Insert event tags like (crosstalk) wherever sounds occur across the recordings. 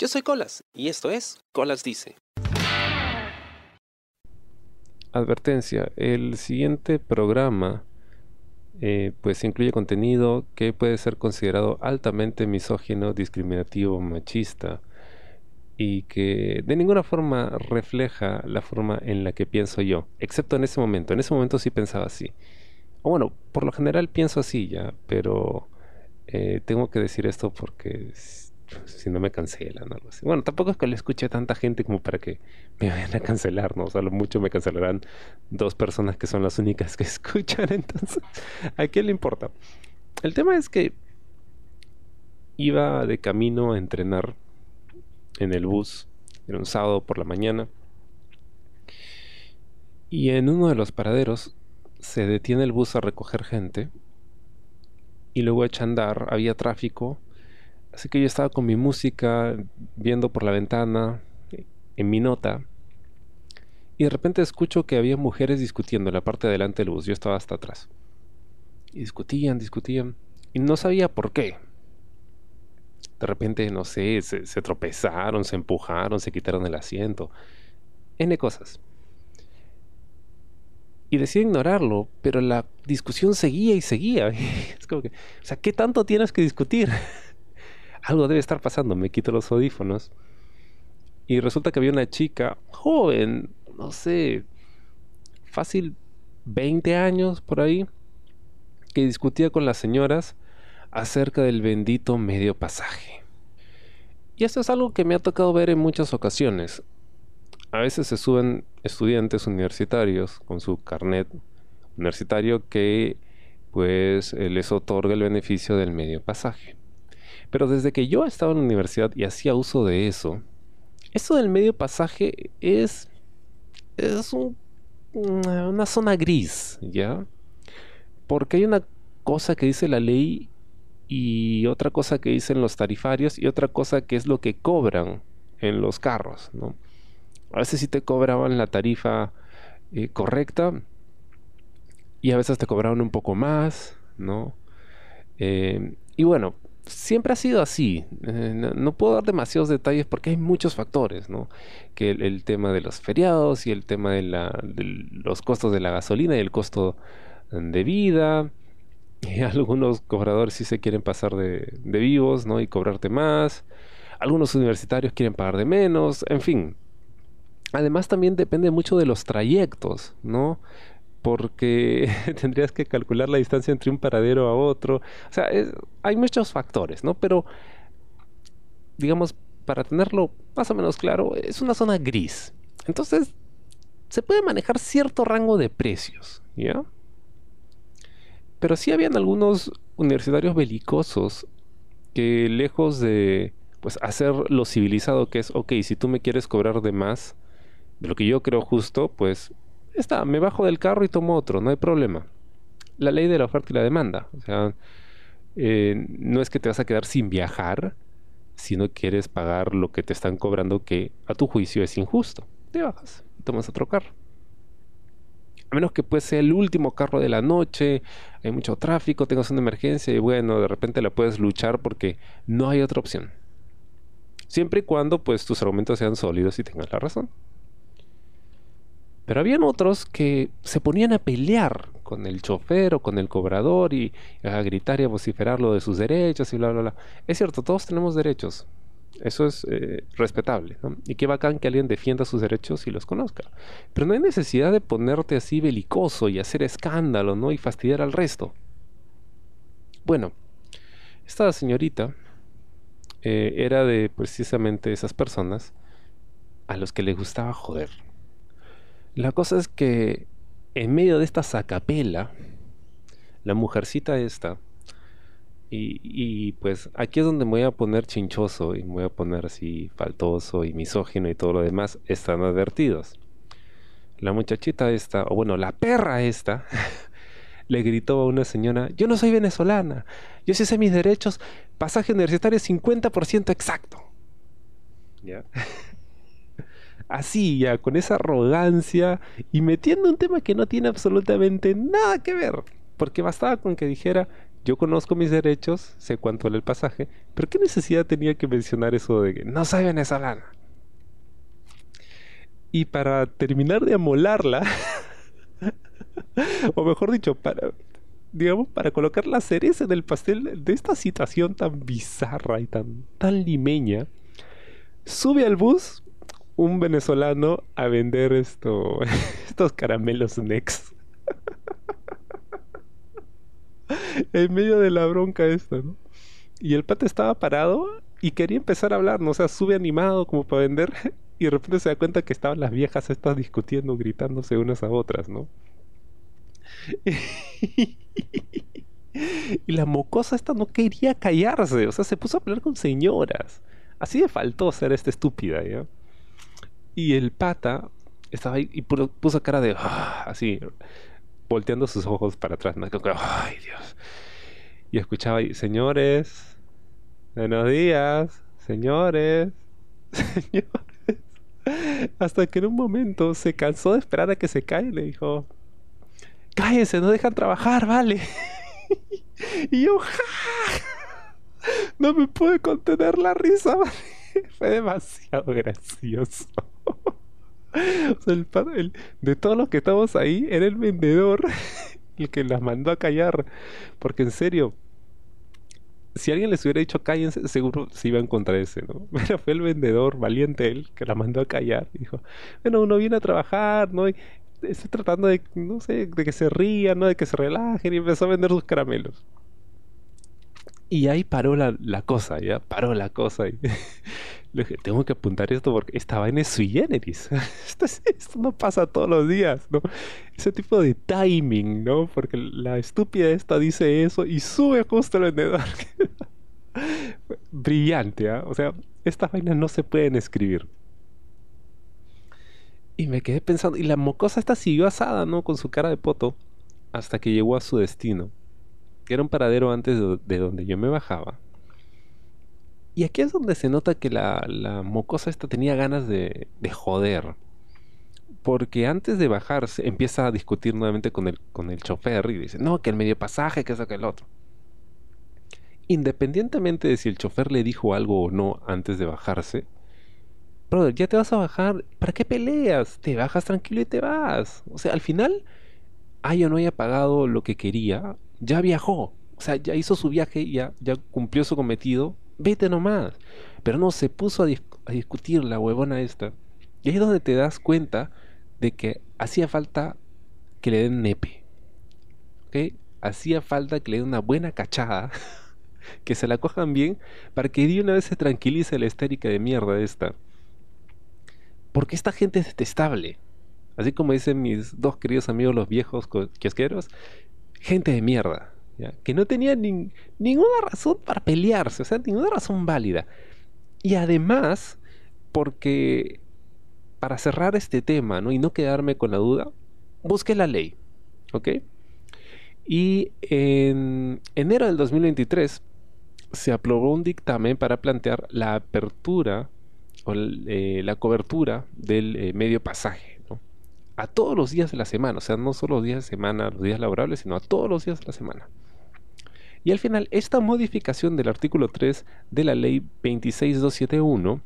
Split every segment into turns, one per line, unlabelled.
Yo soy Colas y esto es Colas Dice.
Advertencia, el siguiente programa eh, pues incluye contenido que puede ser considerado altamente misógino, discriminativo, machista y que de ninguna forma refleja la forma en la que pienso yo, excepto en ese momento. En ese momento sí pensaba así. O bueno, por lo general pienso así ya, pero eh, tengo que decir esto porque si no me cancelan algo así. Bueno, tampoco es que le escuche tanta gente como para que me vayan a cancelar, ¿no? O sea, lo mucho me cancelarán dos personas que son las únicas que (laughs) escuchan, entonces, ¿a quién le importa? El tema es que iba de camino a entrenar en el bus, era un sábado por la mañana, y en uno de los paraderos se detiene el bus a recoger gente y luego a andar, había tráfico Así que yo estaba con mi música, viendo por la ventana, en mi nota, y de repente escucho que había mujeres discutiendo en la parte de delante del bus. Yo estaba hasta atrás. Y discutían, discutían. Y no sabía por qué. De repente, no sé, se, tropezaron, se empujaron, se quitaron el asiento. N cosas. Y decidí ignorarlo, pero la discusión seguía y seguía. (laughs) es como que, o sea, ¿qué tanto tienes que discutir? (laughs) algo debe estar pasando, me quito los audífonos. Y resulta que había una chica joven, no sé, fácil 20 años por ahí, que discutía con las señoras acerca del bendito medio pasaje. Y esto es algo que me ha tocado ver en muchas ocasiones. A veces se suben estudiantes universitarios con su carnet universitario que pues les otorga el beneficio del medio pasaje. Pero desde que yo estaba en la universidad y hacía uso de eso, eso del medio pasaje es, es una zona gris, ¿ya? Porque hay una cosa que dice la ley y otra cosa que dicen los tarifarios y otra cosa que es lo que cobran en los carros, ¿no? A veces sí te cobraban la tarifa eh, correcta y a veces te cobraban un poco más, ¿no? Eh, y bueno, siempre ha sido así. Eh, no, puedo dar demasiados detalles porque hay muchos factores, ¿no? Que el, tema de los feriados y el tema de, los costos de la gasolina y el costo de vida. (laughs) Y algunos cobradores sí se quieren pasar de, de vivos, ¿no? Y cobrarte más. Algunos universitarios quieren pagar de menos. En fin. Además también depende mucho de los trayectos, ¿no? Porque (laughs) tendrías que calcular la distancia entre un paradero a otro. O sea, hay muchos factores, ¿no? Pero, digamos, para tenerlo más o menos claro, es una zona gris. Entonces, se puede manejar cierto rango de precios, ¿ya? Pero sí habían algunos universitarios belicosos que lejos de pues hacer lo civilizado que es, ok, si tú me quieres cobrar de más de lo que yo creo justo, pues está, me bajo del carro y tomo otro, no hay problema. La ley de la oferta y la demanda. O sea, eh, no es que te vas a quedar sin viajar si no quieres pagar lo que te están cobrando que a tu juicio es injusto. Te bajas y tomas otro carro. A menos que pues sea el último carro de la noche, hay mucho tráfico, tengas una emergencia y bueno, de repente la puedes luchar porque no hay otra opción. Siempre y cuando pues tus argumentos sean sólidos y tengas la razón. Pero habían otros que se ponían a pelear con el chofer o con el cobrador y a gritar y a vociferar lo de sus derechos y bla, bla, bla. Es cierto, todos tenemos derechos. Eso es eh, respetable. ¿no? Y qué bacán que alguien defienda sus derechos y los conozca. Pero no hay necesidad de ponerte así belicoso y hacer escándalo, ¿no? Y fastidiar al resto. Bueno, esta señorita eh, era de precisamente esas personas a los que les gustaba joder. La cosa es que en medio de esta sacapela, la mujercita esta, y, pues aquí es donde me voy a poner chinchoso y me voy a poner así faltoso y misógino y todo lo demás, están advertidos. La muchachita esta, o bueno, la perra esta, (laughs) le gritó a una señora, yo no soy venezolana, yo sí sé mis derechos, pasaje universitario 50% exacto. ¿Ya? (laughs) así ya, con esa arrogancia y metiendo un tema que no tiene absolutamente nada que ver. Porque bastaba con que dijera yo conozco mis derechos, sé cuánto vale el pasaje, pero ¿qué necesidad tenía que mencionar eso de que no soy venezolana? Y para terminar de amolarla, (laughs) o mejor dicho, para, digamos, para colocar la cereza en el pastel de esta situación tan bizarra y tan, tan limeña, sube al bus un venezolano a vender esto, (laughs) estos caramelos Nex. (laughs) en medio de la bronca esta, ¿no? Y el pata estaba parado y quería empezar a hablar, ¿no? O sea, sube animado como para vender (laughs) y de repente se da cuenta que estaban las viejas estas discutiendo, gritándose unas a otras, ¿no? y la mocosa esta no quería callarse, o sea, se puso a hablar con señoras. Así de faltó ser esta estúpida, ¿ya? Y el pata estaba ahí y puso cara de ah", así, volteando sus ojos para atrás. Ay, Dios. Y escuchaba ahí, señores, buenos días, señores, (laughs) señores. Hasta que en un momento se cansó de esperar a que se caiga y le dijo, cállense, no dejan trabajar, vale. (laughs) y yo, no me pude contener la risa, (laughs) Fue demasiado gracioso. (laughs) de todos los que estamos ahí, era el vendedor (laughs) el que las mandó a callar. Porque en serio, si alguien les hubiera dicho cállense, seguro se iba a encontrar ese, ¿no? (laughs) Pero fue el vendedor, valiente él, que la mandó a callar. Dijo, bueno, uno viene a trabajar, ¿no? Y estoy tratando de, no sé, de que se rían, ¿no? De que se relajen y empezó a vender sus caramelos. Y ahí paró la, la cosa, ya, paró la cosa. Y (laughs) tengo que apuntar esto porque esta vaina es sui generis. (laughs) Esto, esto, no pasa todos los días, ¿no? Ese tipo de timing, ¿no? Porque la estúpida esta dice eso y sube justo el vendedor. (laughs) Brillante, ¿ah? O sea, estas vainas no se pueden escribir. Y me quedé pensando, y la mocosa esta siguió asada, ¿no? Con su cara de poto, hasta que llegó a su destino que era un paradero antes de, donde yo me bajaba. Y aquí es donde se nota que la, mocosa esta tenía ganas de, joder. Porque antes de bajarse empieza a discutir nuevamente con el, con el chofer y dice, no, que el medio pasaje, que eso, que el otro. Independientemente de si el chofer le dijo algo o no antes de bajarse, brother, ya te vas a bajar, ¿para qué peleas? Te bajas tranquilo y te vas. O sea, al final, haya o no haya pagado lo que quería, ya viajó, o sea, ya hizo su viaje, ya, ya cumplió su cometido, vete nomás. Pero no, se puso a, discutir la huevona esta. Y ahí es donde te das cuenta de que hacía falta que le den nepe. ¿Ok? Hacía falta que le den una buena cachada, (laughs) que se la cojan bien, para que de una vez se tranquilice la estérica de mierda esta. Porque esta gente es detestable. Así como dicen mis dos queridos amigos los viejos kiosqueros, gente de mierda, que no tenía ninguna razón para pelearse, o sea, ninguna razón válida. Y además, porque para cerrar este tema ¿no? y no quedarme con la duda, busqué la ley, ¿ok? Y en enero del 2023 se aprobó un dictamen para plantear la apertura o eh, la cobertura del eh, medio pasaje a todos los días de la semana, o sea, no solo los días de semana, los días laborables, sino a todos los días de la semana. Y al final, esta modificación del artículo 3 de la ley 26271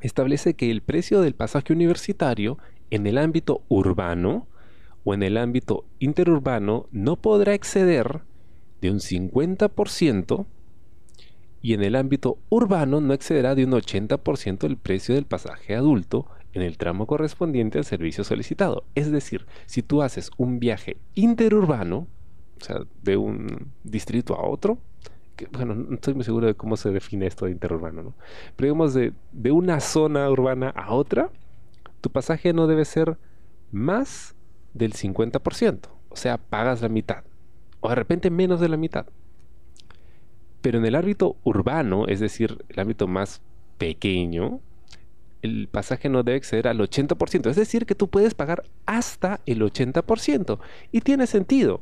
establece que el precio del pasaje universitario en el ámbito urbano o en el ámbito interurbano no podrá exceder de un 50% y en el ámbito urbano no excederá de un 80% el precio del pasaje adulto en el tramo correspondiente al servicio solicitado. Es decir, si tú haces un viaje interurbano, o sea, de un distrito a otro, que, bueno, no estoy muy seguro de cómo se define esto de interurbano, ¿no? Pero digamos, de, de una zona urbana a otra, tu pasaje no debe ser más del 50%. O sea, pagas la mitad. O de repente menos de la mitad. Pero en el ámbito urbano, es decir, el ámbito más pequeño, el pasaje no debe exceder al 80%. Es decir, que tú puedes pagar hasta el 80%. Y tiene sentido,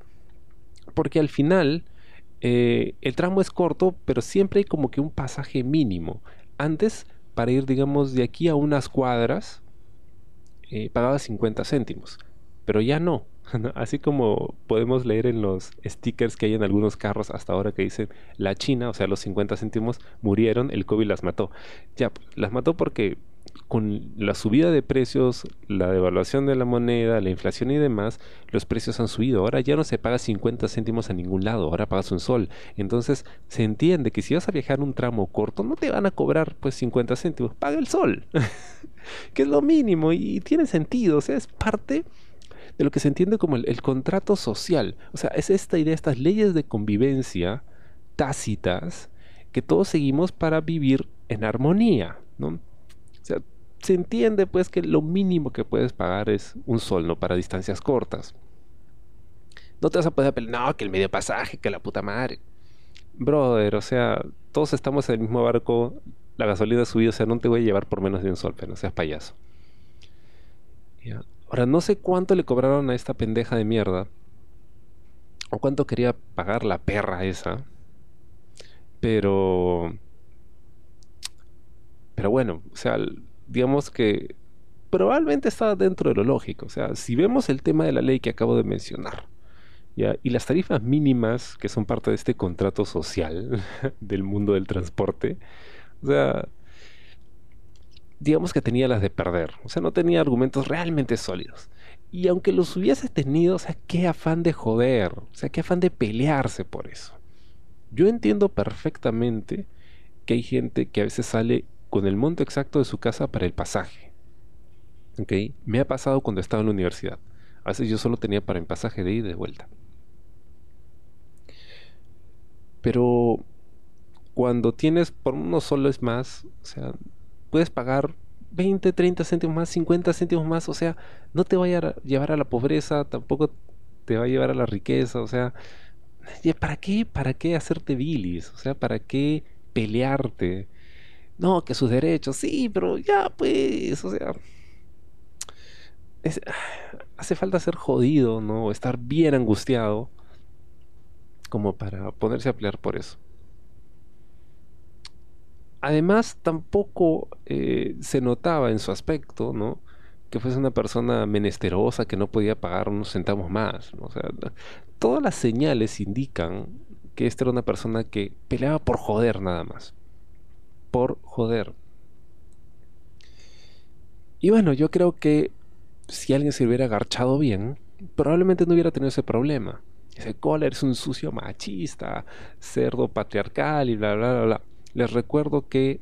porque al final eh, el tramo es corto, pero siempre hay como que un pasaje mínimo. Antes, para ir, digamos, de aquí a unas cuadras, eh, pagaba 50 céntimos, pero ya no. (laughs) Así como podemos leer en los stickers que hay en algunos carros hasta ahora que dicen la China, o sea, los 50 céntimos murieron, el COVID las mató. Ya, las mató porque con la subida de precios, la devaluación de la moneda, la inflación y demás, los precios han subido. Ahora ya no se paga 50 céntimos a ningún lado, ahora pagas un sol. Entonces se entiende que si vas a viajar un tramo corto, no te van a cobrar pues 50 céntimos, paga el sol, (laughs) que es lo mínimo y tiene sentido, o sea, es parte de lo que se entiende como el, contrato social. O sea, es esta idea, estas leyes de convivencia tácitas que todos seguimos para vivir en armonía, ¿no? O sea, se entiende pues que lo mínimo que puedes pagar es un sol, ¿no? Para distancias cortas. No te vas a poder pelear, no, que el medio pasaje, que la puta madre. Brother, o sea, todos estamos en el mismo barco, la gasolina ha subido, o sea, no te voy a llevar por menos de un sol, pero no seas payaso. Ahora, no sé cuánto le cobraron a esta pendeja de mierda. O cuánto quería pagar la perra esa. Pero... Pero bueno, o sea, digamos que probablemente estaba dentro de lo lógico. O sea, si vemos el tema de la ley que acabo de mencionar, y las tarifas mínimas que son parte de este contrato social (laughs) del mundo del transporte, o sea, digamos que tenía las de perder. O sea, no tenía argumentos realmente sólidos. Y aunque los hubiese tenido, o sea, qué afán de joder, o sea, qué afán de pelearse por eso. Yo entiendo perfectamente que hay gente que a veces sale con el monto exacto de su casa para el pasaje. Me ha pasado cuando estaba en la universidad. A veces yo solo tenía para el pasaje de ida y de vuelta. Pero cuando tienes por uno solo es más, o sea, puedes pagar 20, 30 céntimos más, 50 céntimos más, o sea, no te va a llevar a la pobreza, tampoco te va a llevar a la riqueza, o sea, ¿para qué? ¿Para qué hacerte bilis? O sea, ¿para qué pelearte? No, que sus derechos, sí, pero ya pues, o sea, hace falta ser jodido, ¿no? Estar bien angustiado como para ponerse a pelear por eso. Además, tampoco eh, se notaba en su aspecto, ¿no? Que fuese una persona menesterosa que no podía pagar unos centavos más. O sea, todas las señales indican que esta era una persona que peleaba por joder nada más. Por joder. Y bueno, yo creo que si alguien se hubiera agarchado bien, probablemente no hubiera tenido ese problema. Ese Kohler es un sucio machista, cerdo patriarcal y bla, bla, bla, bla. Les recuerdo que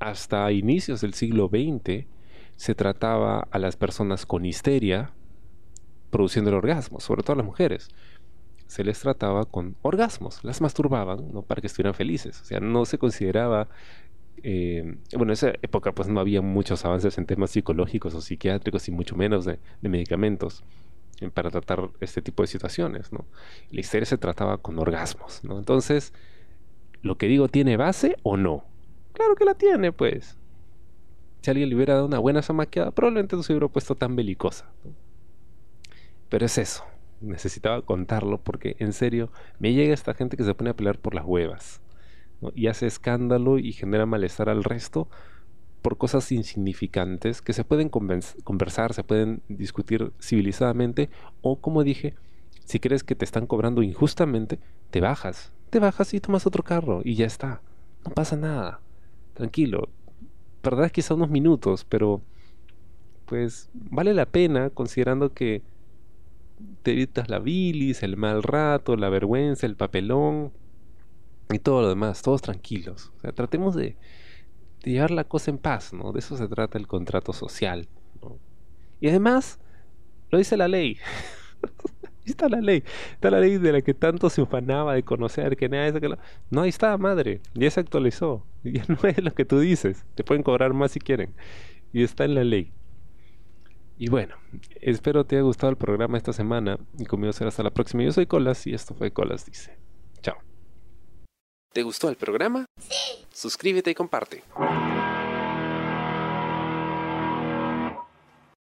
hasta inicios del siglo XX se trataba a las personas con histeria produciendo el orgasmo, sobre todo a las mujeres. Se les trataba con orgasmos, las masturbaban ¿no? para que estuvieran felices. O sea, no se consideraba eh, bueno, en esa época pues no había muchos avances en temas psicológicos o psiquiátricos y mucho menos de, medicamentos eh, para tratar este tipo de situaciones, ¿no? La histeria se trataba con orgasmos. Entonces, lo que digo tiene base o no. Claro que la tiene, pues. Si alguien le hubiera dado una buena zamaqueada, probablemente no se hubiera puesto tan belicosa. Pero es eso. Necesitaba contarlo porque, en serio, me llega esta gente que se pone a pelear por las huevas. Y hace escándalo y genera malestar al resto por cosas insignificantes que se pueden conversar, se pueden discutir civilizadamente. O, como dije, si crees que te están cobrando injustamente, te bajas, te bajas y tomas otro carro y ya está. No pasa nada. Tranquilo. Perdás quizá unos minutos, pero pues vale la pena considerando que te evitas la bilis, el mal rato, la vergüenza, el papelón y todo lo demás, todos tranquilos. O sea, tratemos de, llevar la cosa en paz, ¿no? De eso se trata el contrato social. Y además, lo dice la ley. (laughs) está la ley. Está la ley de la que tanto se ufanaba de conocer, que nada eso, que No, ahí está, madre. Ya se actualizó. (laughs) Ya no es lo que tú dices. Te pueden cobrar más si quieren. Y está en la ley. Y bueno, espero te haya gustado el programa esta semana. Y conmigo será hasta la próxima. Yo soy Colas y esto fue Colas Dice. Chao.
¿Te gustó el programa? Sí. Suscríbete y comparte.